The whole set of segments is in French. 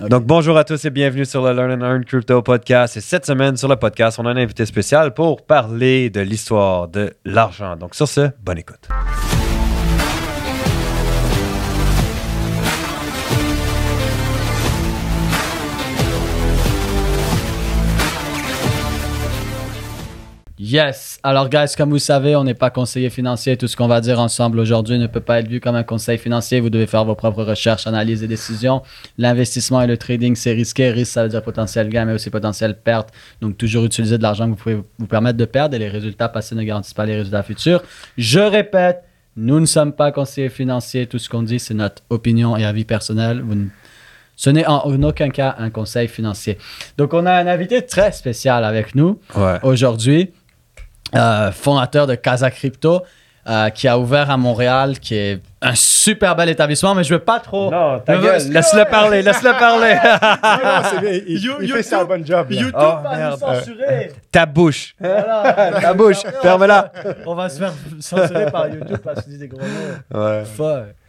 Donc, bonjour à tous et bienvenue sur le Learn and Earn Crypto Podcast. Et cette semaine, sur le podcast, on a un invité spécial pour parler de l'histoire de l'argent. Donc, sur ce, bonne écoute. Yes. Alors, guys, comme vous savez, on n'est pas conseiller financier. Tout ce qu'on va dire ensemble aujourd'hui ne peut pas être vu comme un conseil financier. Vous devez faire vos propres recherches, analyses et décisions. L'investissement et le trading, c'est risqué. Risque, ça veut dire potentiel gain, mais aussi potentiel perte. Donc, toujours utiliser de l'argent que vous pouvez vous permettre de perdre et les résultats passés ne garantissent pas les résultats futurs. Je répète, nous ne sommes pas conseillers financiers. Tout ce qu'on dit, c'est notre opinion et avis personnel. Vous ne- Ce n'est en aucun cas un conseil financier. Donc, on a un invité très spécial avec nous Ouais. aujourd'hui, euh, fondateur de Casa Crypto, euh, qui a ouvert à Montréal, qui est un super bel établissement, mais je veux pas trop. Non, ta gueule. Laisse-le parler, laisse-le parler. Non, non, c'est bien. Il, You- il YouTube- fait ça un bon job. là. YouTube Oh, va merde. nous censurer. Ta bouche. Voilà. Ta bouche. Ferme-la. On va se faire censurer par YouTube parce qu'il dit des gros mots. Ouais.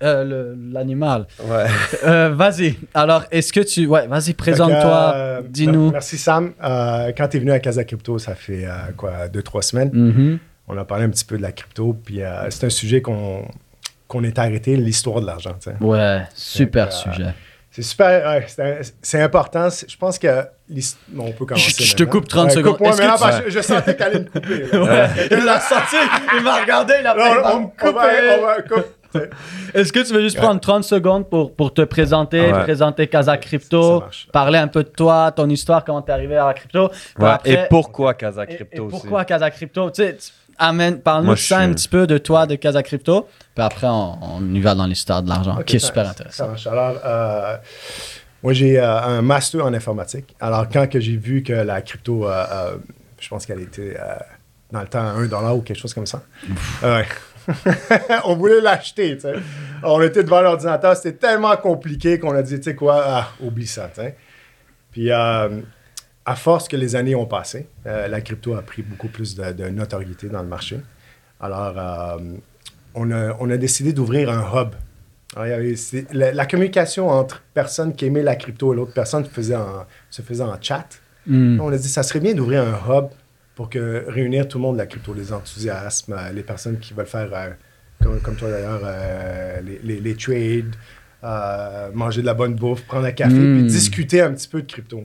Euh, le- L'animal. Ouais. Euh, vas-y. Alors, est-ce que tu. Ouais, vas-y, que, présente-toi. euh, Dis-nous. Merci Sam. Euh, quand tu es venu à Casa Crypto, ça fait euh, quoi, deux, trois semaines? Mhm. On a parlé un petit peu de la crypto. Puis euh, c'est un sujet qu'on qu'on est arrêté, l'histoire de l'argent. Ouais, super euh, sujet. C'est super. ouais, c'est important. Je pense que. bon, on peut commencer. Je- je te coupe 30 secondes. coupe-moi, Est-ce mais que non, tu- parce que je sentais qu'elle allait me couper. Il l'a senti, il m'a regardé, il a Non, fait, il on, me va, couper. on va coupe. Est-ce que tu veux juste Ouais. prendre 30 secondes pour, pour te présenter, Ouais. présenter Casa Ça Crypto, parler un peu de toi, ton histoire, comment t'es arrivé à la crypto. Ouais. après- Et pourquoi Casa et- Crypto et aussi? pourquoi Casa Crypto? Tu sais, tu- amène, parle-nous de ça suis- un petit peu de toi, de Casa Crypto. Puis après, on, on y va dans l'histoire de l'argent, qui est super Ça intéressant. marche. Alors, euh, moi, j'ai euh, un master en informatique. Alors, quand que j'ai vu que la crypto, euh, euh, je pense qu'elle était euh, dans le temps à 1 dollar ou quelque chose comme ça. Ouais. on voulait l'acheter, tu sais. On était devant l'ordinateur, c'était tellement compliqué qu'on a dit, tu sais quoi, ah, oublie ça, tu sais. Puis, euh, à force que les années ont passé, euh, la crypto a pris beaucoup plus de, de notoriété dans le marché. Alors, euh, on, a, on a décidé d'ouvrir un hub. Alors, la, la communication entre personnes qui aimaient la crypto et l'autre personne se faisait en, se faisait en chat. Hmm. On a dit ça serait bien d'ouvrir un hub pour que réunir tout le monde de la crypto, les enthousiasmes, euh, les personnes qui veulent faire, euh, comme, comme toi d'ailleurs, les, les- les trades, manger de la bonne bouffe, prendre un café, Mm. puis discuter un petit peu de crypto.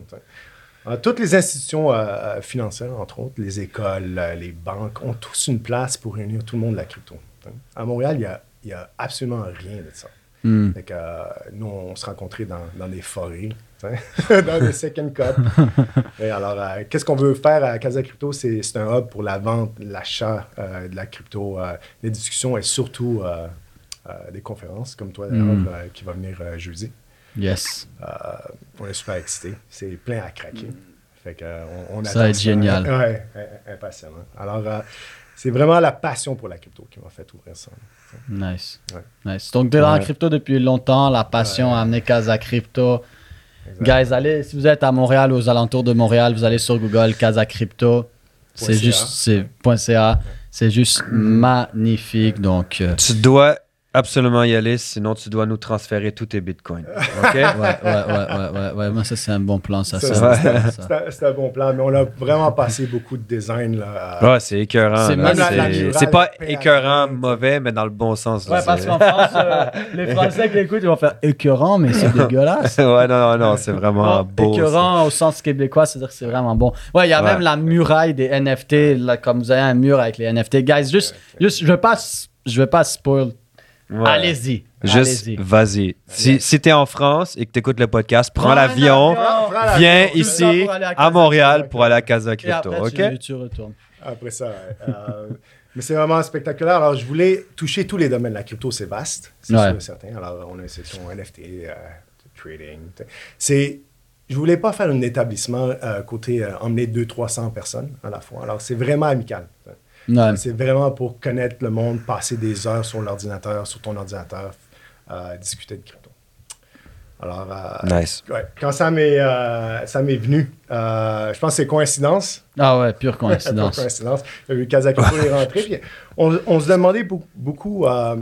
Toutes les institutions euh, euh, financières, entre autres, les écoles, euh, les banques, ont tous une place pour réunir tout le monde de la crypto. À Montréal, il n'y a, absolument rien de ça. Hmm. Fait que, euh, nous, on se rencontrait dans, dans des forêts, dans des second cup. Et alors, euh, qu'est-ce qu'on veut faire à Casa Crypto? C'est c'est un hub pour la vente, l'achat de la crypto, les discussions et surtout des conférences, comme toi d'ailleurs, Mm. euh, qui va venir jeudi. Yes. Euh, on est super excités. C'est plein à craquer. Fait que, euh, on, on Ça va être génial. Ouais, impatiemment. Alors, euh, c'est vraiment la passion pour la crypto qui m'a fait ouvrir ça. Nice. Ouais. Nice. Donc, tu es dans la crypto depuis longtemps. La passion Ouais. a amené Casa Crypto. Guys, allez, si vous êtes à Montréal ou aux alentours de Montréal, vous allez sur Google Casa Crypto. C'est Point juste, c'est .ca. C'est juste magnifique. Donc, euh, Tu dois absolument y aller, sinon tu dois nous transférer tous tes bitcoins. OK? ouais, ouais, ouais, ouais, ouais, ouais. Moi, ça, c'est un bon plan, ça. Ça, ça, c'est- un- bon plan, mais on a vraiment passé beaucoup de design. Là, Ouais, c'est écœurant. C'est pas écœurant, mauvais, mais dans le bon sens. là, Ouais, parce qu'en France, euh, les Français qui l'écoutent, ils vont faire écœurant, mais c'est dégueulasse. ouais, non, non, non, c'est vraiment beau. écœurant au sens québécois, c'est-à-dire que c'est vraiment bon. Ouais, il y a Ouais. même la muraille des NFT, là, comme vous avez un mur avec les NFT. Guys, juste, juste je veux pas, je veux pas spoil. Ouais. Allez-y. Juste, vas-y. Si, si t'es en France et que t'écoutes le podcast, prends Prends l'avion, viens ici à Montréal Crypto. pour aller à Casa Et Crypto, après, OK? tu, tu retournes. Après ça, ouais. Euh, mais c'est vraiment spectaculaire. Alors, je voulais toucher tous les domaines. La crypto, c'est vaste, c'est Ouais. sûr et certain. Alors, on a une section NFT, euh, trading. C'est, je voulais pas faire un établissement euh, côté euh, emmener 200-300 personnes à la fois. Alors, c'est vraiment amical. Ouais. C'est vraiment pour connaître le monde, passer des heures sur l'ordinateur, sur ton ordinateur, euh, discuter de crypto. Alors, euh, Nice. ouais, quand ça m'est, euh, ça m'est venu, euh, je pense que c'est coïncidence. Ah ouais, pure coïncidence. coïncidence. Le Kazakhstan est rentré. puis on, on se demandait beaucoup, euh,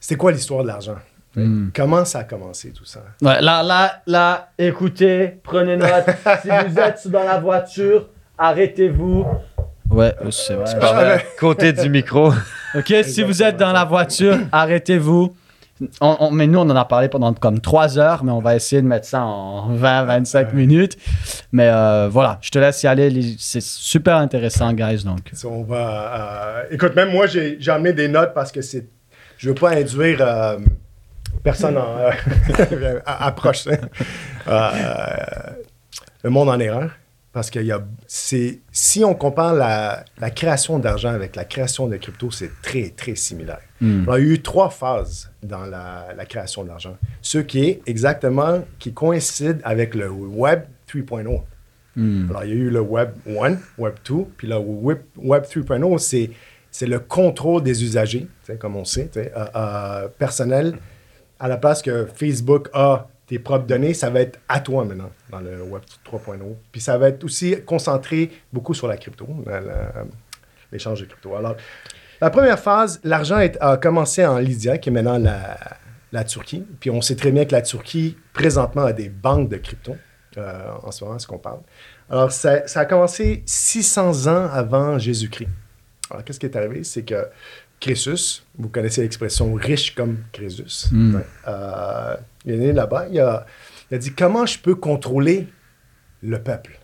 c'était quoi l'histoire de l'argent? Hmm. Comment ça a commencé tout ça? Ouais, là, là, là, écoutez, prenez note. si vous êtes dans la voiture, arrêtez-vous. Ouais, euh, c'est vrai. Par le côté du micro. Ok, si vous êtes dans la voiture, arrêtez-vous. On- on- mais nous, on en a parlé pendant comme 3 heures, mais on va essayer de mettre ça en 20-25 minutes. Mais euh, voilà, je te laisse y aller. C'est super intéressant, guys. Donc, So, on va, euh, écoute, même moi, j'ai j'ai amené des notes parce que c'est. Je veux pas induire euh, personne en. euh, à- approche. hein. Euh, le monde en erreur. Parce que y a, c'est, si on compare la, la création d'argent avec la création de crypto, c'est très, très similaire. Il y a eu trois phases dans la, la création d'argent. Ce qui est exactement, qui coïncide avec le Web 3.0. hmm. Alors, il y a eu le Web 1, Web 2, puis le Web, Web 3.0, c'est, c'est le contrôle des usagers, comme on sait, euh, euh, personnel. À la place que Facebook a tes propres données, ça va être à toi maintenant dans le Web 3.0. Puis ça va être aussi concentré beaucoup sur la crypto, l'échange de crypto. Alors, la première phase, l'argent a commencé en Lydia, qui est maintenant la, la Turquie. Puis on sait très bien que la Turquie, présentement, a des banques de crypto. euh, en ce moment, ce qu'on parle. Alors, ça, ça a commencé 600 ans avant Jésus-Christ. Alors, qu'est-ce qui est arrivé? C'est que Crésus, vous connaissez l'expression riche comme Crésus, Mm. ouais, euh, il est né là-bas, il a, il a dit comment je peux contrôler le peuple?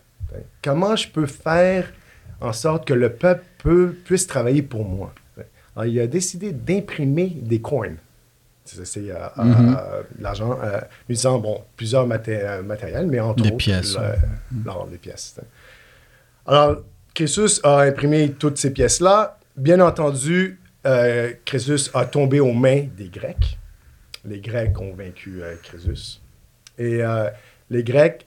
Comment je peux faire en sorte que le peuple peut- puisse travailler pour moi? Alors, il a décidé d'imprimer des coins. C'est euh, euh, Mhm. euh, l'argent, euh, utilisant bon, plusieurs maté- matériels, mais entre Des autres pièces, le- l'or, des pièces. hein. Alors, Crésus a imprimé toutes ces pièces-là. Bien entendu, Crésus a tombé aux mains des Grecs. Les Grecs ont vaincu euh, Crésus. Et euh, les Grecs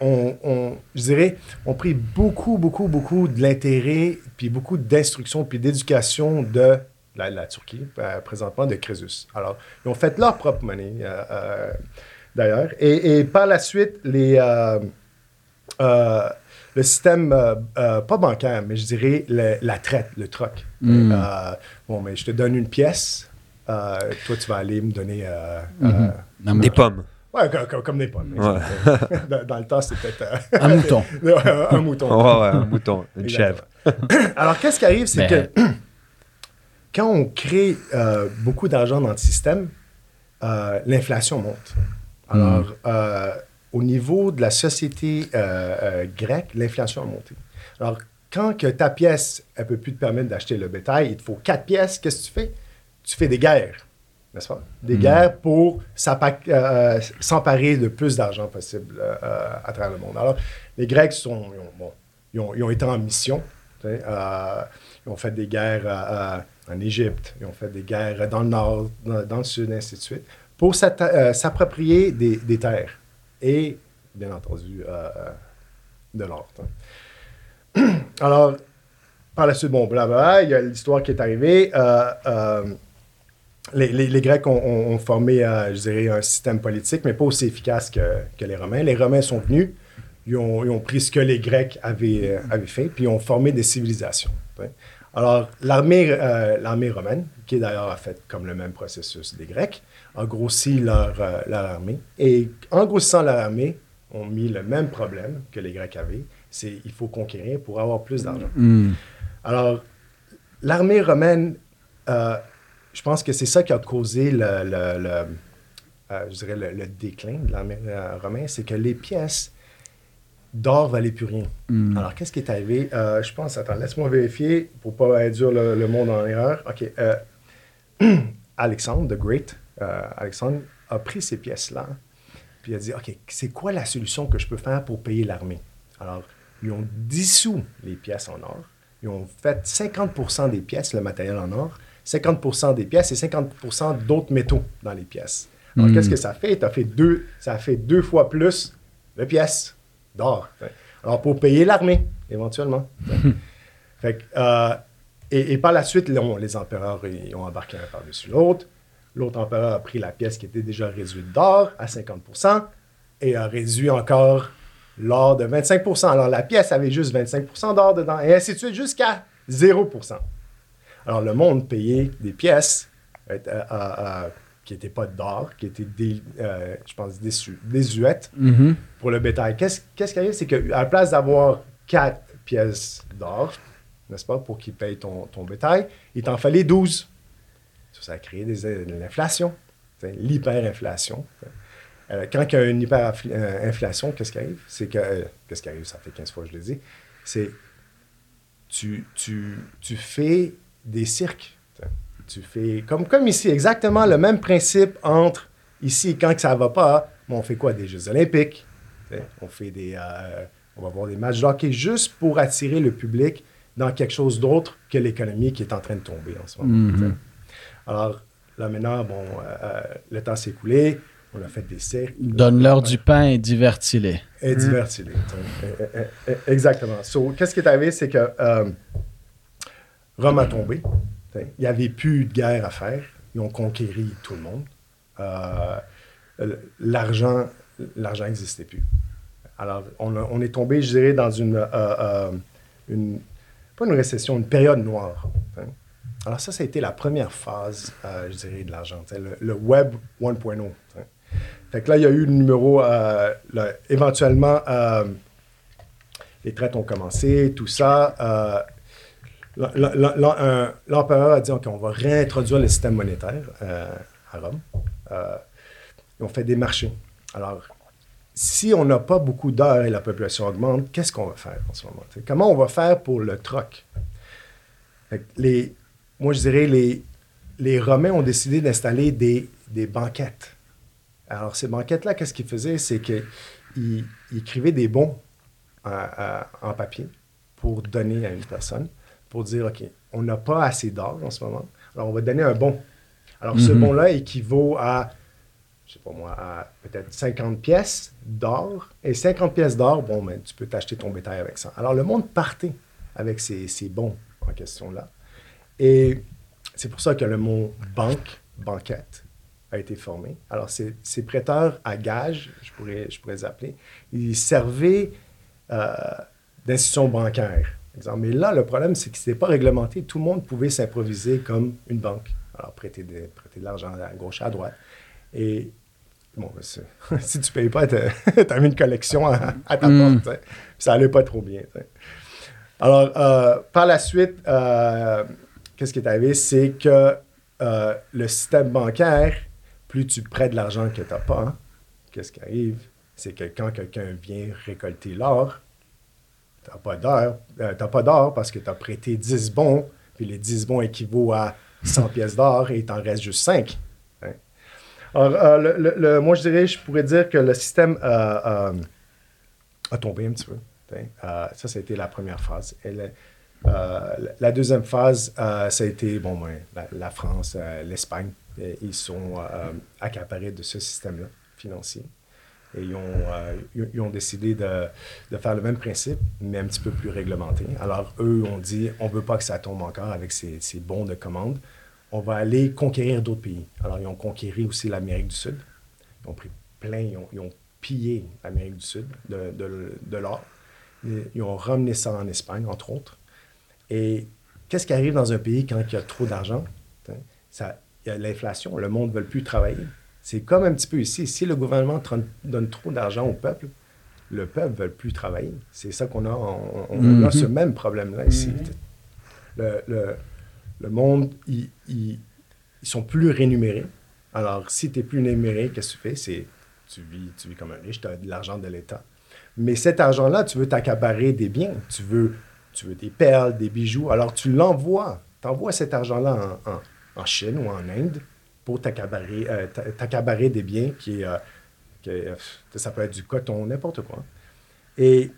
ont, ont, je dirais, ont pris beaucoup, beaucoup, beaucoup de l'intérêt, puis beaucoup d'instruction, puis d'éducation de la, la Turquie, euh, présentement, de Crésus. Alors, ils ont fait leur propre monnaie, euh, d'ailleurs. Et, et par la suite, les, le système, euh, euh, pas bancaire, mais je dirais le- la traite, le troc. Mm. Euh, bon, mais je te donne une pièce, euh, toi, tu vas aller me donner... euh, Mhm. euh, Des pommes. Ouais, co- co- comme, des pommes. Ouais. dans, dans le temps, c'était peut-être euh, Un mouton. un mouton. Ouais, un mouton, une chèvre. Alors, qu'est-ce qui arrive, c'est Mais- que quand on crée euh, beaucoup d'argent dans le système, euh, l'inflation monte. Alors, euh, au niveau de la société euh, euh, grecque, l'inflation a monté. Alors, quand que ta pièce, elle ne peut plus te permettre d'acheter le bétail, il te faut quatre pièces, qu'est-ce que tu fais? Tu fais des guerres, n'est-ce pas? Des guerres pour s'appa- euh, s'emparer de plus d'argent possible euh, euh, à travers le monde. Alors, les Grecs sont, ils ont, bon, ils ont, ils ont été en mission. euh, ils ont fait des guerres euh, euh, en Égypte, ils ont fait des guerres dans le nord, dans, dans le sud, ainsi de suite, pour euh, s'approprier des, des terres et, bien entendu, euh, euh, de l'or. Alors, par la suite, bon, blablabla, il y a l'histoire qui est arrivée. Les, les- les Grecs ont, formé, euh, je dirais, un système politique, mais pas aussi efficace que, que les Romains. Les Romains sont venus, ils ont, ils ont pris ce que les Grecs avaient, euh, avaient fait, puis ils ont formé des civilisations. Alors, l'armée euh, l'armée romaine, qui d'ailleurs a fait comme le même processus des Grecs, a grossi leur, euh, leur armée. Et en grossissant leur armée, ont mis le même problème que les Grecs avaient, c'est il faut conquérir pour avoir plus d'argent. Hmm. Alors, l'armée romaine, euh, je pense que c'est ça qui a causé le, le- le, euh, je dirais le, le déclin de l'armée euh, romaine, c'est que les pièces d'or valaient plus rien. Hmm. Alors, qu'est-ce qui est arrivé? Euh, je pense, attends, laisse-moi vérifier pour pas induire le, le monde en erreur. OK. euh, Alexandre, the Great, Alexandre a pris ces pièces-là, puis il a dit, OK, c'est quoi la solution que je peux faire pour payer l'armée? Alors, ils ont dissous les pièces en or. Ils ont fait 50% des pièces, le matériel en or, 50% des pièces et 50% d'autres métaux dans les pièces. Alors, qu'est-ce que ça fait? Ça fait deux, ça a fait deux fois plus de pièces d'or. Alors, pour payer l'armée, éventuellement. fait euh, et, et par la suite, on- les empereurs ils ont embarqué un par-dessus l'autre. L'autre empereur a pris la pièce qui était déjà réduite d'or à 50% et a réduit encore l'or de 25% Alors, la pièce avait juste 25% d'or dedans, et ainsi de suite jusqu'à 0 Alors, le monde payait des pièces euh, euh, euh, qui n'étaient pas d'or, qui étaient, dé- euh, je pense, désuètes Mhm. pour le bétail. Qu'est-ce qui arrive, c'est qu'à la place d'avoir quatre pièces d'or, n'est-ce pas, pour qu'ils payent ton, ton bétail, il t'en fallait 12. Ça, ça a créé des, de l'inflation, l'hyperinflation. Euh, quand il y a une hyperinflation, qu'est-ce qui arrive? C'est que, euh, qu'est-ce qui arrive? Ça fait 15 fois que je l'ai dit. C'est tu, tu, tu fais des cirques. Tu fais, comme, comme ici, exactement le même principe entre ici, quand que ça va pas, on fait quoi? Des Jeux olympiques. On fait des... euh, on va voir des matchs de hockey juste pour attirer le public dans quelque chose d'autre que l'économie qui est en train de tomber en ce moment. Mhm. Alors, là maintenant, bon, euh, euh, le temps s'est écoulé. On a fait des cirques. Donne-leur du pain et divertis-les. Et divertis-les. Exactement. So, qu'est-ce qui est arrivé, c'est que euh, Rome a tombé. Il n'y avait plus de guerre à faire. Ils ont conquéri tout le monde. Euh, l'argent, n'existait plus. Alors, on, est tombé, je dirais, dans une, euh, euh, pas une récession, une période noire. t'sais. Alors ça, ça a été la première phase, je dirais, de l'argent, le, Web 1.0. t'sais. Fait que là, il y a eu le numéro, éventuellement, les traites ont commencé, tout ça. euh, l'em- l'em- l'em- un- L'empereur a dit, OK, on va réintroduire le système monétaire euh, à Rome. Euh, ont fait des marchés. Alors, si on n'a pas beaucoup d'heures et la population augmente, qu'est-ce qu'on va faire en ce moment? Comment on va faire pour le troc? Les, moi, je dirais, les, les Romains ont décidé d'installer des, banquettes. Alors, ces banquettes-là, qu'est-ce qu'ils faisaient? C'est qu'ils ils écrivaient des bons euh, euh, en papier pour donner à une personne, pour dire, OK, on n'a pas assez d'or en ce moment, alors on va donner un bon. Alors, ce Mhm. bon-là équivaut à, je sais pas moi, à peut-être 50 pièces d'or. Et 50 pièces d'or, bon, ben, tu peux t'acheter ton bétail avec ça. Alors, le monde partait avec ces, ces bons en question-là. Et c'est pour ça que le mot banque, banquette, a été formé. Alors, ces, ces prêteurs à gages, je pourrais, je pourrais les appeler, ils servaient euh, d'institutions bancaires. Mais là, le problème, c'est que ce n'était pas réglementé. Tout le monde pouvait s'improviser comme une banque. Alors, prêter de, prêter de l'argent à gauche, à droite. Et bon, ben, si tu ne payes pas, tu as mis une collection à, à ta Mm. porte. Ça allait pas trop bien. Alors, euh, par la suite, euh, qu'est-ce qui est arrivé? C'est que euh, le système bancaire, plus tu prêtes de l'argent que tu n'as pas, hein, qu'est-ce qui arrive? C'est que quand quelqu'un vient récolter l'or, tu n'as pas d'or euh, t'as pas d'or parce que tu as prêté 10 bons, puis les 10 bons équivaut à 100 pièces d'or et il t'en reste juste 5. hein. Alors, euh, le- le- moi, je dirais, je pourrais dire que le système euh, a tombé un petit peu. hein. Ça, ça a été la première phase. La- deuxième phase, ça a été, bon, ben, la, la France, l'Espagne. Ils sont accaparés de ce système-là financier. Et ils ont, euh, ils- ont décidé de, de faire le même principe, mais un petit peu plus réglementé. Alors, eux ont dit, on ne veut pas que ça tombe encore avec ces, ces bons de commande. On va aller conquérir d'autres pays. Alors, ils ont conquéri aussi l'Amérique du Sud. Ils ont pris plein, ils ont, pillé l'Amérique du Sud de, de- l'or. Ils, ont ramené ça en Espagne, entre autres. Et qu'est-ce qui arrive dans un pays quand il y a trop d'argent? Il y a l'inflation, le monde ne veut plus travailler. C'est comme un petit peu ici. Si le gouvernement donne trop d'argent au peuple, le peuple ne veut plus travailler. C'est ça qu'on a. On, a Mhm. ce même problème-là ici. Le, le- le monde, ils ils- ils sont plus rémunérés. Alors, si tu n'es plus rémunéré, qu'est-ce que tu fais? C'est tu vis, tu vis comme un riche, tu as de l'argent de l'État. Mais cet argent-là, tu veux t'accaparer des biens. Tu veux, tu veux des perles, des bijoux. Alors, tu l'envoies. Tu envoies cet argent-là en, en- en Chine ou en Inde pour euh, t'a- t'accaparer des biens qui, euh, euh, ça peut être du coton, n'importe quoi. Et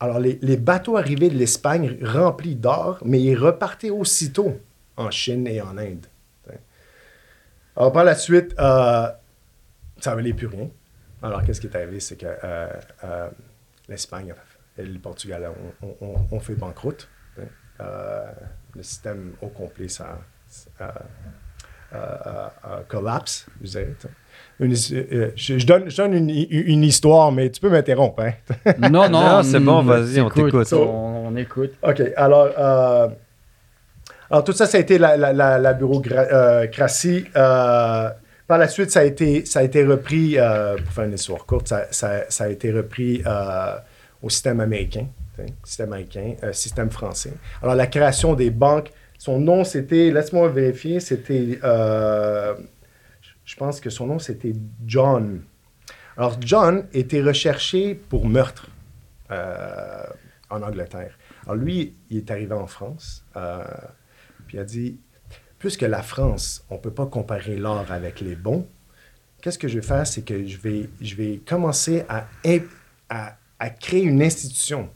alors, les, bateaux arrivés de l'Espagne remplis d'or, mais ils repartaient aussitôt en Chine et en Inde. Alors, par la suite, euh, ça ne valait plus rien. Alors, qu'est-ce qui est arrivé? C'est que euh, euh, l'Espagne et le Portugal ont, fait banqueroute. Euh, le système au complet, ça euh, euh, euh, euh, collapse, je dirais. t'sais. Une- euh, je, je donne, je donne une, une histoire, mais tu peux m'interrompre. Hein? Non, non, Non, c'est bon, mm, vas-y, on écoute, t'écoute. On, on écoute. OK. Alors, euh, alors, tout ça, ça a été la, la, la, la bureaucratie. Euh, par la suite, ça a été, ça a été repris, euh, pour faire une histoire courte, ça, ça- ça a été repris euh, au système américain, système américain, euh, système français. Alors, la création des banques, son nom, c'était, laisse-moi vérifier, c'était, euh, je pense que son nom, c'était John. Alors, John était recherché pour meurtre euh, en Angleterre. Alors, lui, il est arrivé en France, euh, puis il a dit, puisque la France, on ne peut pas comparer l'or avec les bons, qu'est-ce que je vais faire, c'est que je vais, commencer à créer une institution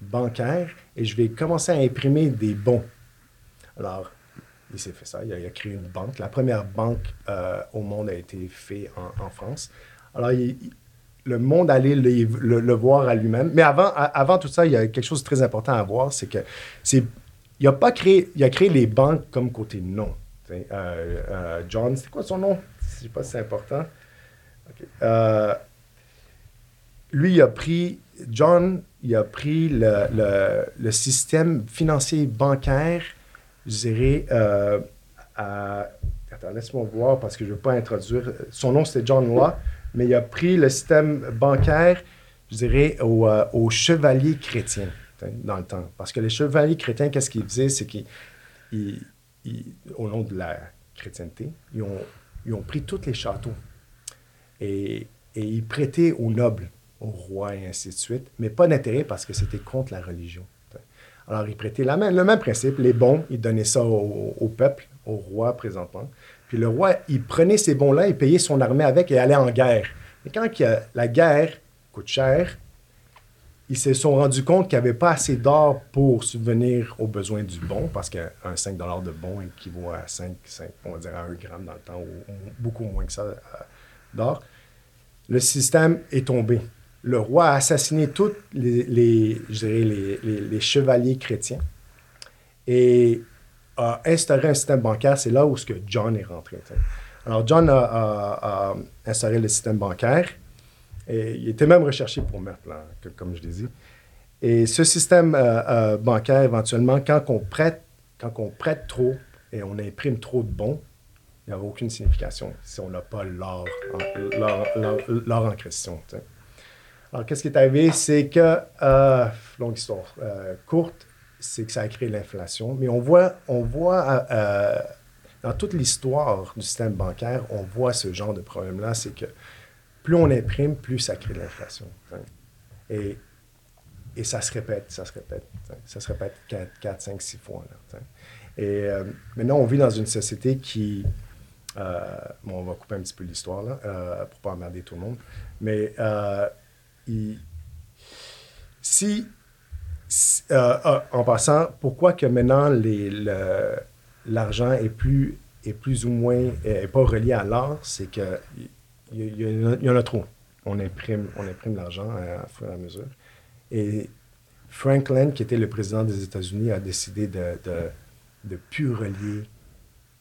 bancaire et je vais commencer à imprimer des bons. Alors, il s'est fait ça, il a, créé une banque. La première banque euh, au monde a été faite en, France. Alors, le monde allait le, voir à lui-même. Mais avant, tout ça, il y a quelque chose de très important à voir, c'est que c'est il a pas créé, il a créé les banques comme côté nom. Euh, euh, John, c'est quoi son nom? Je sais pas si c'est important. Lui, il a pris, John, il a pris le système financier bancaire, je dirais, euh, à... Attends, laisse-moi voir parce que je ne veux pas introduire. Son nom, c'était John Law, mais il a pris le système bancaire, je dirais, aux, euh, chevaliers chrétiens dans le temps. Parce que les chevaliers chrétiens, qu'est-ce qu'ils faisaient? C'est qu'ils, ils- ils- au nom de la chrétienté, ils ont, ils ont pris tous les châteaux et, et ils prêtaient aux nobles, aux rois et ainsi de suite, mais pas d'intérêt parce que c'était contre la religion. Alors, ils prêtaient le même principe. Les bons, ils donnaient ça au, peuple, au roi présentement. Puis le roi, il prenait ces bons-là, il payait son armée avec et allait en guerre. Et quand la guerre coûte cher, ils se sont rendus compte qu'il n'y avait pas assez d'or pour subvenir aux besoins du bon, parce qu'un 5 de bon équivaut à 5, 5, on va dire à 1 gramme dans le temps, ou, ou beaucoup moins que ça euh, d'or. Le système est tombé. Le roi a assassiné tous les, chevaliers chrétiens et a instauré un système bancaire. C'est là où ce que John est rentré. Alors, John a, a- a instauré le système bancaire. Et il était même recherché pour meurtre, comme je l'ai dit. Et ce système euh, euh, bancaire, éventuellement, quand on prête, quand on prête trop et on imprime trop de bons, il n'y aura aucune signification si on n'a pas l'or en, question. Alors, qu'est-ce qui est arrivé? C'est que, euh, longue histoire euh, courte, c'est que ça a créé l'inflation. Mais on voit, on voit euh, dans toute l'histoire du système bancaire, on voit ce genre de problème-là. C'est que plus on imprime, plus ça crée l'inflation. Et, et ça se répète, ça se répète. Ça se répète 4, 5, 6 fois. là. Et maintenant, on vit dans une société qui... bon, on va couper un petit peu l'histoire, là, euh, pour pas emmerder tout le monde. Mais il- si... euh, ah, en passant, pourquoi que maintenant les- le- l'argent est plus, est plus ou moins... est pas relié à l'or, c'est que il y, en a- trop. On imprime, on imprime l'argent à, à fur et à mesure. Et Franklin, qui était le président des États-Unis, a décidé de de, de plus relier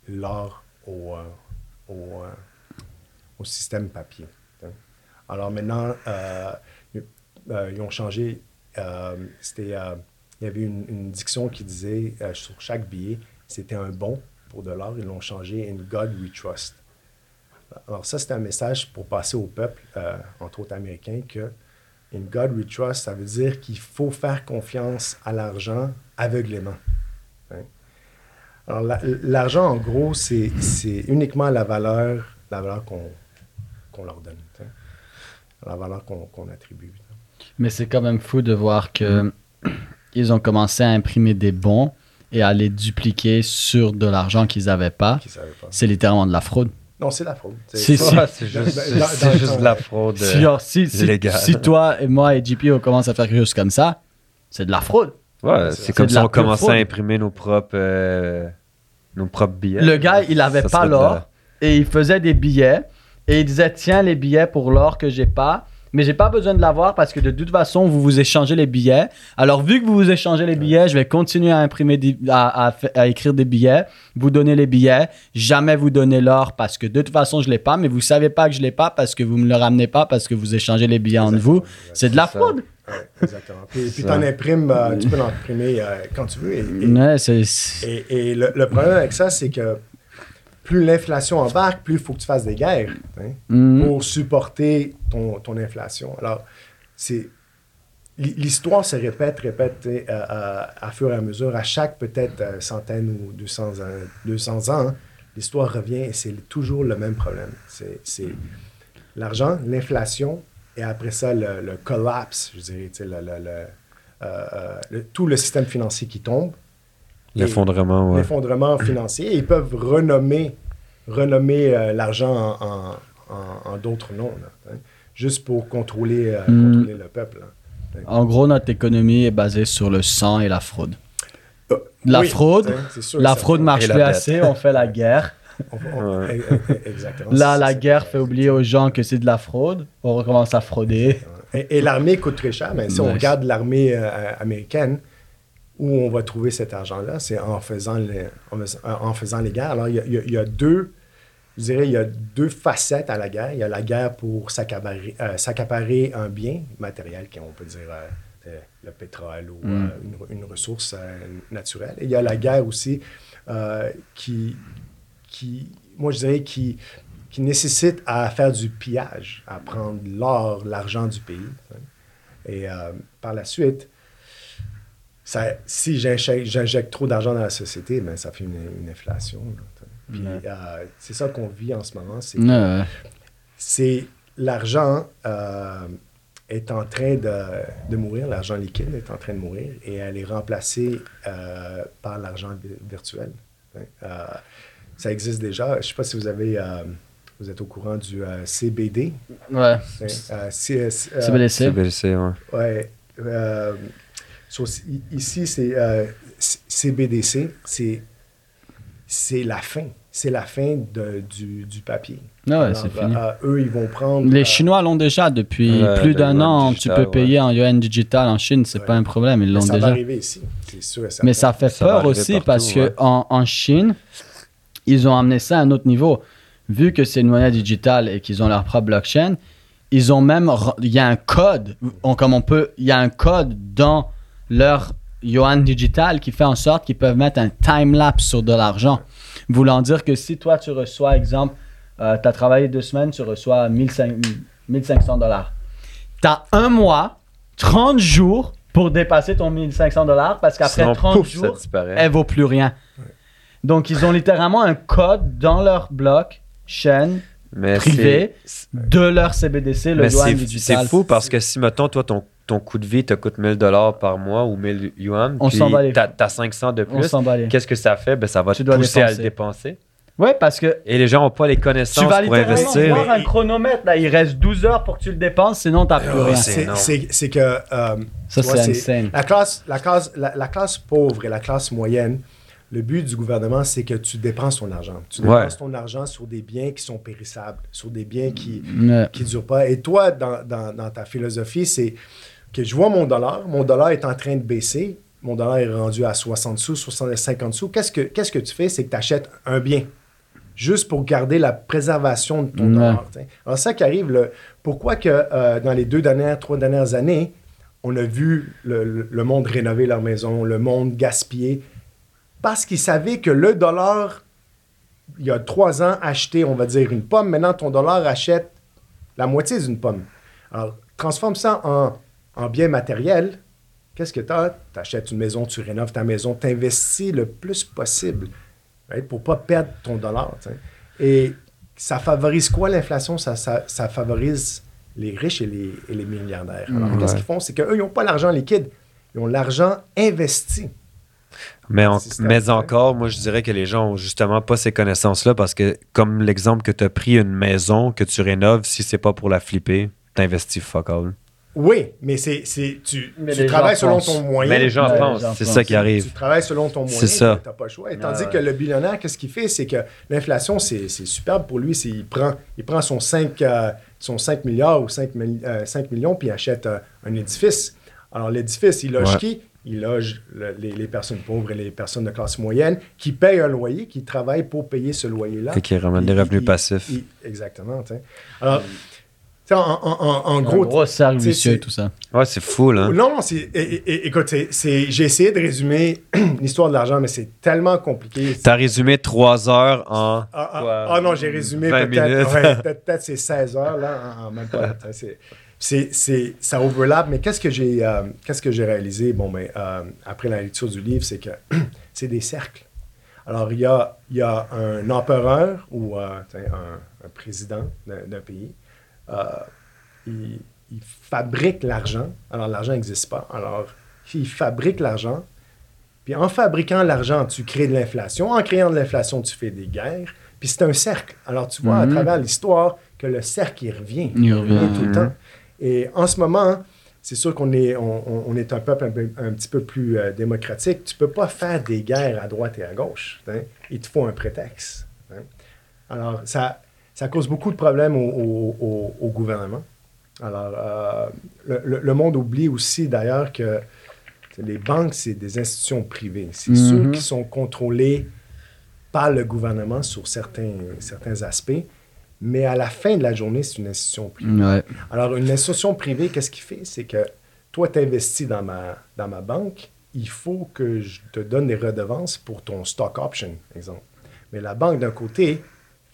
l'or au, euh, au, euh, au système papier. Alors maintenant, euh, ils- euh, ils ont changé. euh, c'était, il y avait une, diction qui disait sur chaque billet, c'était un bon pour de l'or. Ils l'ont changé in God we trust. Alors ça, c'est un message pour passer au peuple, entre autres américains, que In God we trust, ça veut dire qu'il faut faire confiance à l'argent aveuglément. Hein? Alors la- l'argent, en gros, c'est uniquement la valeur, la valeur qu'on qu'on leur donne, hein. La valeur qu'on attribue. Mais c'est quand même fou de voir que ils ont commencé à imprimer des bons et à les dupliquer sur de l'argent qu'ils n'avaient pas. C'est littéralement de la fraude. Non, c'est la fraude. C'est- juste, de la fraude. Si, euh, genre, si, si- légale. si toi et moi et JP on commence à faire quelque chose comme ça, c'est de la fraude. Ouais, C'est comme si on commençait fraude. à imprimer nos propres, euh, nos propres billets. Le gars, il avait Ça pas l'or la- et il faisait des billets et il disait tiens les billets pour l'or que j'ai pas. Mais j'ai pas besoin de l'avoir parce que de toute façon, vous vous échangez les billets. Alors, vu que vous vous échangez les billets, je vais continuer à imprimer, des- à, à fa- à écrire des billets. Vous donnez les billets. Jamais vous donnez l'or parce que de toute façon, je l'ai pas. Mais vous savez pas que je l'ai pas parce que vous me le ramenez pas parce que vous échangez les billets entre vous. C'est de la fraude. Ouais, exactement. Puis, puis t'en imprimes, euh, tu peux l'imprimer euh, quand tu veux. Et, et- Ouais, Et, et le, le problème avec ça, c'est que plus l'inflation embarque, plus il faut que tu fasses des guerres hein, Mhm. pour supporter ton, ton inflation. Alors, c'est l'histoire se répète, répète euh, euh, à fur et à mesure. À chaque peut-être euh, centaine ou 200 ans, 200 ans, l'histoire revient et c'est toujours le même problème. C'est c'est l'argent, l'inflation et après ça, le, le collapse, je dirais, le, euh, euh, le- tout le système financier qui tombe L'effondrement, ouais. l'effondrement financier. Ils peuvent renommer, renommer euh, l'argent en, en- en- en d'autres noms, là, hein, juste pour contrôler, euh, Mm. contrôler le peuple. hein. En gros, notre économie est basée sur le sang et la fraude. Euh, La oui, fraude, c'est sûr la fraude marche plus assez, on fait la guerre. On- on- Ouais. e- e- Exactement. Là, la guerre fait oublier aux gens que c'est de la fraude. On recommence à frauder. Et, et l'armée coûte très cher, mais si on regarde l'armée euh, américaine, où on va trouver cet argent-là, c'est en faisant, les, en, fais- en faisant les guerres. Alors, il y a, il y deux, je dirais, il y a deux facettes à la guerre. Il y a la guerre pour s'accaparer, euh, un bien matériel, qu'on peut dire euh, euh, le pétrole ou Mm. euh, une, une ressource naturelle. Et il y a la guerre aussi qui, qui, moi je dirais, qui, qui nécessite à faire du pillage, à prendre l'or, l'argent du pays. hein. Et par la suite, ça, si j'injecte, trop d'argent dans la société, ben, ça fait une, une inflation. Puis Ouais. euh, c'est ça qu'on vit en ce moment. C'est, Ouais, ouais. c'est l'argent euh, est en train de, de mourir, l'argent liquide est en train de mourir et elle est remplacée euh, par l'argent vi- virtuel. ça existe déjà. Je ne sais pas si vous avez, euh, vous êtes au courant du euh, CBD. Ouais. hein. Euh, CS, euh, CBDC. CBDC, ouais. Ouais. Euh, so, ici, c'est euh, C- CBDC, c'est c'est la fin. C'est la fin de, du, du papier. Ah ouais, c'est fini. euh, eux, ils vont prendre. Les euh, Chinois l'ont déjà depuis plus d'un an. digital, tu peux ouais. payer en yuan digital en Chine, c'est Ouais. pas un problème. Ils l'ont ça va déjà. arriver ici, c'est sûr et. Mais ça fait Ça peur aussi partout, parce que en, en Chine, ils ont amené ça à un autre niveau. Vu que c'est une monnaie digitale et qu'ils ont leur propre blockchain, ils ont même il y a un code, on, comme on peut, il y a un code dans leur yuan digital qui fait en sorte qu'ils peuvent mettre un time lapse sur de l'argent. Voulant dire que si toi tu reçois, exemple, tu as travaillé deux semaines, tu reçois 1500 1500 dollars. Tu as un mois, 30 jours pour dépasser ton 1500 dollars parce qu'après Sinon, 30 pouf, ça jours, elle vaut plus rien. Donc, ils ont littéralement un code dans leur bloc, chaîne, Mais privé, de leur CBDC, le Mais digital. c'est fou parce que si, mettons, toi, ton, ton coût de vie te coûte 1000 dollars par mois ou 1000 yuan, On puis s'en bat les- t'as t'as 500 de On plus, s'en bat les- qu'est-ce que ça fait? Ben, ça va Tu te dois pousser à le dépenser. parce que Et les gens n'ont pas les tu connaissances vas pour littéralement investir. voir un chronomètre. Là, il reste 12 heures pour que tu le dépenses, sinon tu n'as plus Oh, rien. c'est- c'est c'est- c'est que. euh, Ça, tu vois, c'est insane. La classe, la, classe, la, la classe pauvre et la classe moyenne, le but du gouvernement, c'est que tu dépenses ton argent. Tu Ouais. dépenses ton argent sur des biens qui sont périssables, sur des biens qui ne durent pas. Et toi, dans, dans- dans ta philosophie, c'est que je vois mon dollar, mon dollar est en train de baisser, mon dollar est rendu à 60 sous, 60, 50 sous. Qu'est-ce que, qu'est-ce que tu fais? C'est que tu achètes un bien, juste pour garder la préservation de ton dollar. t'sais. Alors, ça qui arrive, le, pourquoi que euh, dans les deux dernières, trois dernières années, on a vu le, le- le monde rénover leur maison, le monde gaspiller, parce qu'ils savaient que le dollar, il y a trois ans, achetait, on va dire, une pomme. Maintenant, ton dollar achète la moitié d'une pomme. Alors, transforme ça en, en bien matériel. Qu'est-ce que tu as? Tu achètes une maison, tu rénoves ta maison, tu investis le plus possible right, pour ne pas perdre ton dollar. t'sais. Et ça favorise quoi l'inflation? Ça, ça, ça favorise les riches et les, et les milliardaires. Alors, Mm, qu'est-ce qu'ils font? C'est qu'eux, ils n'ont pas l'argent liquide. Ils ont l'argent investi. Mais, encore, moi, je dirais que les gens ont justement pas ces connaissances-là parce que, comme l'exemple que tu as pris, une maison que tu rénoves, si c'est pas pour la flipper, t'investis fuck all. Oui, mais c'est, c'est, tu, Mais tu les travailles selon pensent. ton moyen. Mais les gens pensent, c'est ça qui arrive. Tu travailles selon ton moyen. C'est ça. Tu n'as pas le choix. Et Ah tandis ouais. que le billionnaire, qu'est-ce qu'il fait? C'est que l'inflation, c'est, c'est superbe pour lui. C'est, il, prend, il prend son 5, euh, son 5 milliards ou 5, mil- euh, 5 millions puis il achète euh, un édifice. Alors, l'édifice, il loge Ouais. qui? Il loge le- les, les personnes pauvres et les personnes de classe moyenne qui payent un loyer, qui travaillent pour payer ce loyer-là. Fait qu'ils ramènent des revenus il- passifs. il- exactement. Alors, en, en- en- en Un gros, gros cercle vicieux, tout ça. Ouais, c'est fou, là. Non, non, c'est. Écoute, j'ai essayé de résumer l'histoire de l'argent, mais c'est tellement compliqué. T'as résumé trois heures en. Ah, ah, quoi, ah non, j'ai résumé 20 peut-être. ouais, peut-être c'est 16 heures, là, en, en même pas. C'est, ça overlap, mais qu'est-ce que j'ai, euh, qu'est-ce que j'ai réalisé? Bon, ben, euh, après la lecture du livre, c'est que c'est des cercles. Alors, il y a, il y a un empereur ou euh, un, un président d'un pays. Euh, il, il fabrique l'argent. Alors, l'argent n'existe pas. Alors, il fabrique l'argent. Puis en fabriquant l'argent, tu crées de l'inflation. En créant de l'inflation, tu fais des guerres. Puis c'est un cercle. Alors tu vois à Mhm. travers l'histoire que le cercle, il revient. Il revient. tout le Mhm. temps. Et en ce moment, c'est sûr qu'on est, on, est un peuple un, petit peu plus euh, démocratique. Tu peux pas faire des guerres à droite et à gauche. hein. Il te faut un prétexte. hein. Alors, ça, ça cause beaucoup de problèmes au, au- au- au gouvernement. Alors, euh, le, le- le monde oublie aussi d'ailleurs que les banques, c'est des institutions privées. C'est Mhm. ceux qui sont contrôlés par le gouvernement sur certains, certains aspects. Mais à la fin de la journée, c'est une institution privée. Ouais. Alors, une institution privée, qu'est-ce qu'il fait? C'est que toi, tu investis dans ma, dans ma banque, il faut que je te donne des redevances pour ton stock option, exemple. Mais la banque, d'un côté,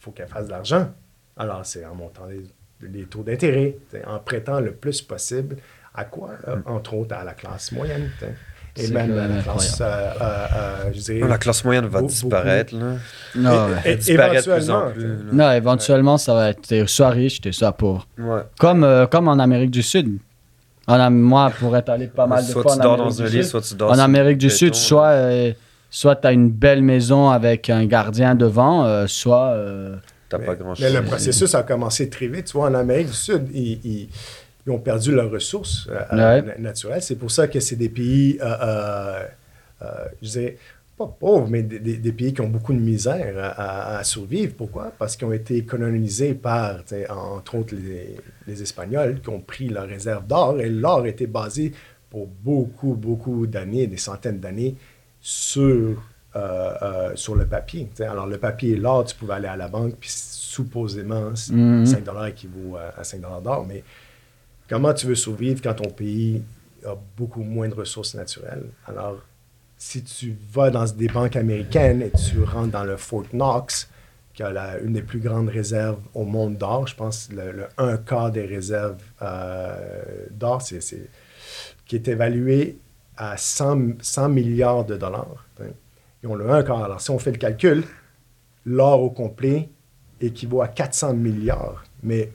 faut qu'elle fasse de l'argent. Alors, c'est en montant les, les taux d'intérêt, en prêtant le plus possible. À quoi? Euh, entre autres, à la classe moyenne. t'sais. Et même la classe, euh, euh, euh, je dirais... La classe moyenne va Beaucoup- disparaître, là. Non, ouais. Et- Elle disparaît de plus en éventuellement, plus. là. Non, éventuellement, ça va être soit riche, t'es soit pauvre. Ouais. Comme, euh, comme en Amérique du Sud. En moi, pour être allé pas mal de Soit fois tu en dors Amérique dans un du lit, Sud, soit tu dors En Amérique du Sud, soit, euh, soit tu as une belle maison avec un gardien devant, euh, soit. euh, T'as Mais- pas grand mais chose. le processus a commencé très vite. Tu vois, en Amérique du Sud, ils, ils- ils ont perdu leurs ressources euh, Ouais. naturelles. C'est pour ça que c'est des pays, euh, euh, euh, je dirais, pas pauvres, mais des, des- des pays qui ont beaucoup de misère à, à- à survivre. Pourquoi? Parce qu'ils ont été colonisés par, tu sais, entre autres, les, les Espagnols qui ont pris leurs réserves d'or. Et l'or était basé pour beaucoup, beaucoup d'années, des centaines d'années, sur, euh, euh, sur le papier. Alors, le papier et l'or, tu pouvais aller à la banque, puis supposément. 5 dollars équivaut à, à 5 dollars d'or. Mais comment tu veux survivre quand ton pays a beaucoup moins de ressources naturelles? Alors, si tu vas dans des banques américaines et tu rentres dans le Fort Knox, qui a la- une des plus grandes réserves au monde d'or, je pense le, le un quart des réserves euh, d'or, c'est, c'est- qui est évalué à 100, 100 milliards de dollars. hein. Ils ont le un quart. Alors, si on fait le calcul, l'or au complet équivaut à 400 milliards. Mais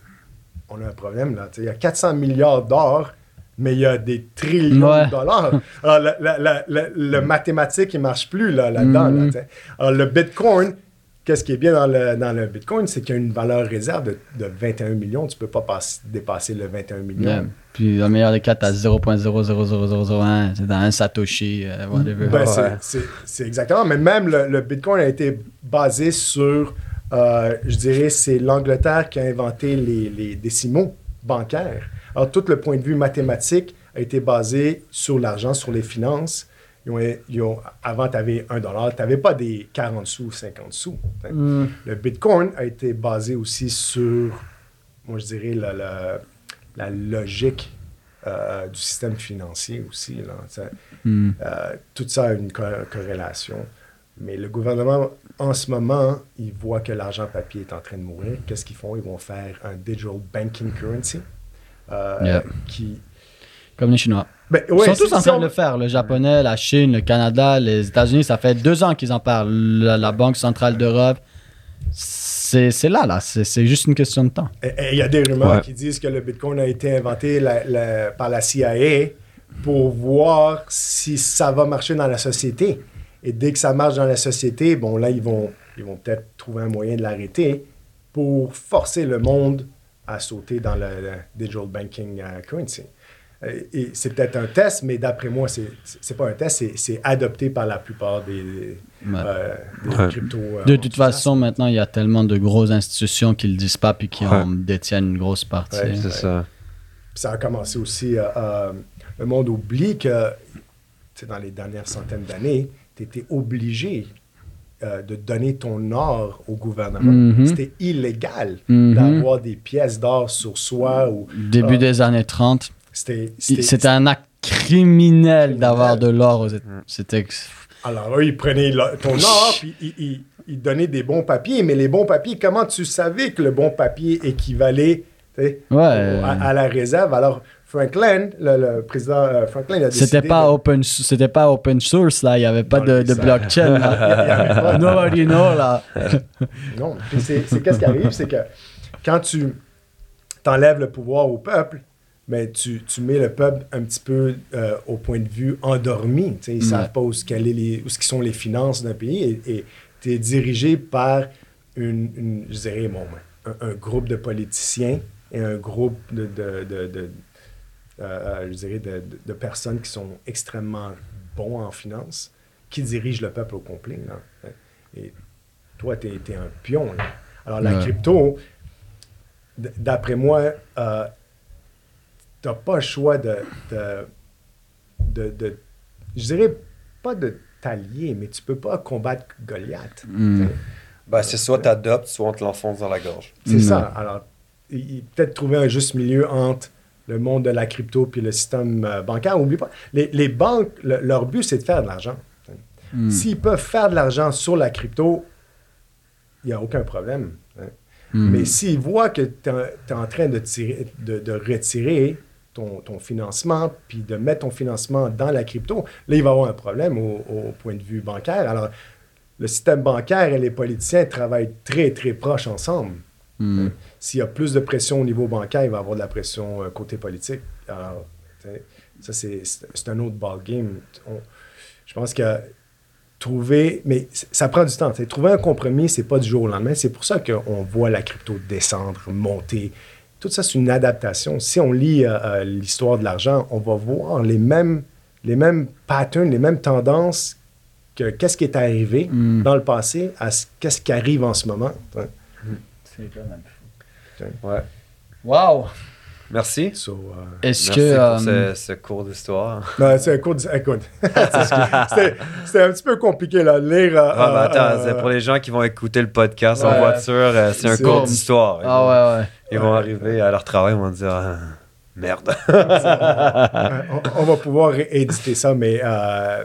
on a un problème là. Il y a 400 milliards d'or, mais il y a des trillions Ouais. de dollars. Alors, la- la- la- la- le mathématique, il ne marche plus là, là-dedans. là, sais. Alors, le Bitcoin, qu'est-ce qui est bien dans le, dans le Bitcoin, c'est qu'il y a une valeur réserve de, de 21 millions. Tu ne peux pas passer- dépasser le 21 millions. yeah. Puis, dans le meilleur des cas, tu as 0.00001, c'est dans un Satoshi, euh, whatever. Ben, Ouais. c'est- c'est- C'est exactement. Mais même le, le Bitcoin a été basé sur, euh, je dirais, c'est l'Angleterre qui a inventé les, les décimaux bancaires. Alors, tout le point de vue mathématique a été basé sur l'argent, sur les finances. Ils ont- ils ont- avant, tu avais 1 dollar, tu n'avais pas des 40 sous, 50 sous. Mm. Le Bitcoin a été basé aussi sur, moi je dirais, la, la- la logique euh, du système financier aussi. Là, Mm. euh, tout ça a une co- corrélation. Mais le gouvernement, en ce moment, il voit que l'argent papier est en train de mourir. Qu'est-ce qu'ils font? Ils vont faire un digital banking currency. euh, Yeah. qui, Comme les Chinois. ben, Ils sont tous en train de le faire. Le japonais, la Chine, le Canada, les États-Unis, ça fait deux ans qu'ils en parlent. La, la Banque centrale d'Europe, c'est c'est là, là. C'est c'est juste une question de temps. Il y a des rumeurs Ouais. qui disent que le Bitcoin a été inventé la- la- par la CIA pour voir si ça va marcher dans la société. Et dès que ça marche dans la société, bon, là, ils vont, ils vont peut-être trouver un moyen de l'arrêter pour forcer le monde à sauter dans le, le digital banking euh, currency. Euh, Et c'est peut-être un test, mais d'après moi, c'est c'est pas un test, c'est- c'est adopté par la plupart des, Ouais. euh, des Ouais. crypto. euh, De toute façon, maintenant, il y a tellement de grosses institutions qui le disent pas puis qui Ouais. en détiennent une grosse partie. Ouais. C'est ça. Puis ça a commencé aussi. euh, euh, le monde oublie que dans les dernières centaines d'années, tu étais obligé euh, de donner ton or au gouvernement. Mhm. C'était illégal Mhm. d'avoir des pièces d'or sur soi. ou Début des années 30. C'était. un acte criminel d'avoir de l'or. aux Éta-. C'était. Alors là, ils prenaient ton or, puis ils, ils- ils donnaient des bons papiers. Mais les bons papiers, comment tu savais que le bon papier équivalait Ouais. à, à la réserve? Alors, Franklin, le, le président euh, Franklin, il a décidé... C'était pas de- open, c'était pas open source là, il y avait pas Non, de, blockchain Il y avait là. pas- Nobody know là. Non. Puis c'est c'est qu'est-ce qui arrive, c'est que quand tu t'enlèves le pouvoir au peuple, mais tu, tu mets le peuple un petit peu euh, au point de vue endormi. Ils ne Ouais. savent pas où, ce est les, où ce sont les finances d'un pays et tu es dirigé par une, une- je dirais, bon, ben, un, un groupe de politiciens et un groupe de, de, de- de- euh, je dirais, de, personnes qui sont extrêmement bons en finance qui dirigent le peuple au complet. là. Et toi, tu es, un pion. là. Alors, la Ouais. crypto, d'après moi, euh, tu n'as pas le choix de, de, de, de- Je dirais pas de t'allier, mais tu peux pas combattre Goliath. Mm. Ben, c'est soit t'adoptes, soit on te l'enfonce dans la gorge. C'est Mm. ça. Alors, peut-être trouver un juste milieu entre le monde de la crypto puis le système euh, bancaire. Oublie pas, les, les banques, le- leur but, c'est de faire de l'argent. Mm. S'ils peuvent faire de l'argent sur la crypto, il n'y a aucun problème. hein. Mm. Mais s'ils voient que tu es en train de, tirer- de, de retirer ton, ton financement, puis de mettre ton financement dans la crypto, là, il va y avoir un problème au, au point de vue bancaire. Alors, le système bancaire et les politiciens travaillent très, très proches ensemble. Mm. S'il y a plus de pression au niveau bancaire, il va y avoir de la pression euh, côté politique. Alors, ça, c'est- un autre ballgame. On- Je pense que trouver, mais ça prend du temps. Trouver un compromis, c'est pas du jour au lendemain. C'est pour ça qu'on voit la crypto descendre, monter. Tout ça, c'est une adaptation. Si on lit euh, euh, l'histoire de l'argent, on va voir les mêmes, les mêmes patterns, les mêmes tendances que qu'est-ce qui est arrivé Mm. dans le passé à ce- qu'est-ce qui arrive en ce moment. sais. C'est quand même Ouais. Wow. Merci. So, euh, Est-ce Merci que pour euh, ce, ce cours d'histoire. non, c'est un cours de- écoute, c'était un petit peu compliqué là, de lire. euh, Ah, ben, attends, euh, c'est pour les gens qui vont écouter le podcast en voiture, c'est un C'est- cours d'histoire. Ah ouais ouais. Ils vont arriver à leur travail, ils vont dire ah, merde. on, on va pouvoir éditer ça, mais euh,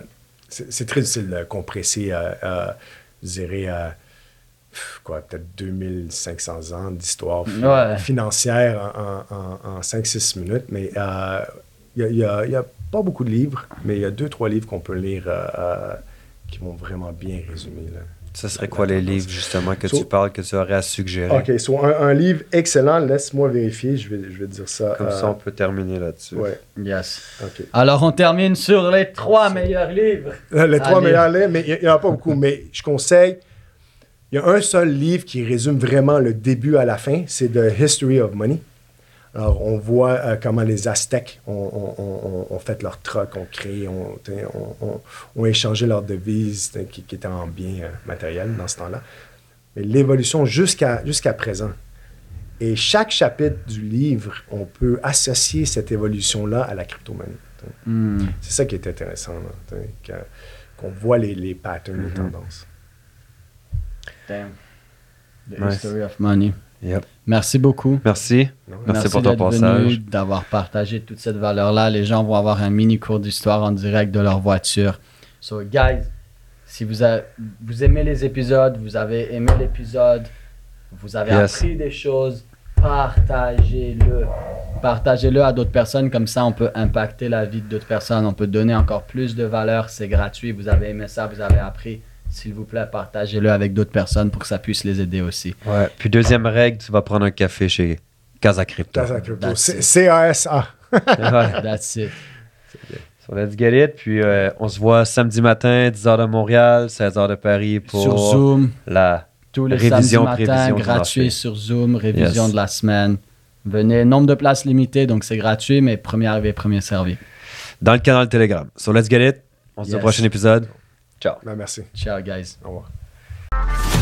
c'est très difficile de compresser, euh, euh, je dirais, euh, quoi, peut-être 2500 ans d'histoire Ouais. financière en, en- en 5-6 minutes. Mais euh, il n'y a, a pas beaucoup de livres, mais il y a deux, trois livres qu'on peut lire euh, euh, qui vont vraiment bien résumer. Là. Ce serait quoi les livres justement que So- tu parles, que tu aurais à suggérer? OK, so un, un livre excellent, laisse-moi vérifier, je vais, je vais dire ça. Comme euh, ça, on peut terminer là-dessus. Ouais, Yes. OK. Alors on termine sur les trois meilleurs livres. Euh, Les trois Allez. meilleurs livres, mais il n'y en a pas beaucoup. Mais je conseille, il y a un seul livre qui résume vraiment le début à la fin, c'est The History of Money. Alors, on voit euh, comment les Aztèques ont, ont- ont- ont- ont fait leur troc, ont créé, ont, t'sais, ont- ont- ont échangé leurs devises qui, qui étaient en biens euh, matériels dans ce temps-là. Mais l'évolution jusqu'à jusqu'à présent. Et chaque chapitre du livre, on peut associer cette évolution-là à la crypto-monnaie. t'sais. Mm. C'est ça qui est intéressant, qu'on voit les, les patterns, les Mhm. tendances. Damn. The Nice. History of Money. Yep. Merci beaucoup. Merci. Merci pour ton passage. d'avoir partagé toute cette valeur-là. Les gens vont avoir un mini cours d'histoire en direct de leur voiture. So, guys, si vous, a- vous aimez les épisodes, vous avez aimé l'épisode, vous avez Yes. appris des choses, partagez-le. Partagez-le à d'autres personnes, comme ça on peut impacter la vie d'autres personnes, on peut donner encore plus de valeur, c'est gratuit, vous avez aimé ça, vous avez appris. S'il vous plaît, partagez-le avec d'autres personnes pour que ça puisse les aider aussi. Ouais. Puis deuxième règle, tu vas prendre un café chez Casa Crypto. Casa Crypto. C-A-S-A. Ouais. That's it. So let's get it. Puis euh, on se voit samedi matin, 10h de Montréal, 16h de Paris pour Sur Zoom, la. tous les Révision, samedis du gratuit sur Zoom, révision Yes. de la semaine. Venez, nombre de places limitées, donc c'est gratuit, mais premier arrivé, premier servi. Dans le canal Telegram. So let's get it. On se dit au prochain épisode. Ciao. Ben, merci. Ciao, guys. Au revoir.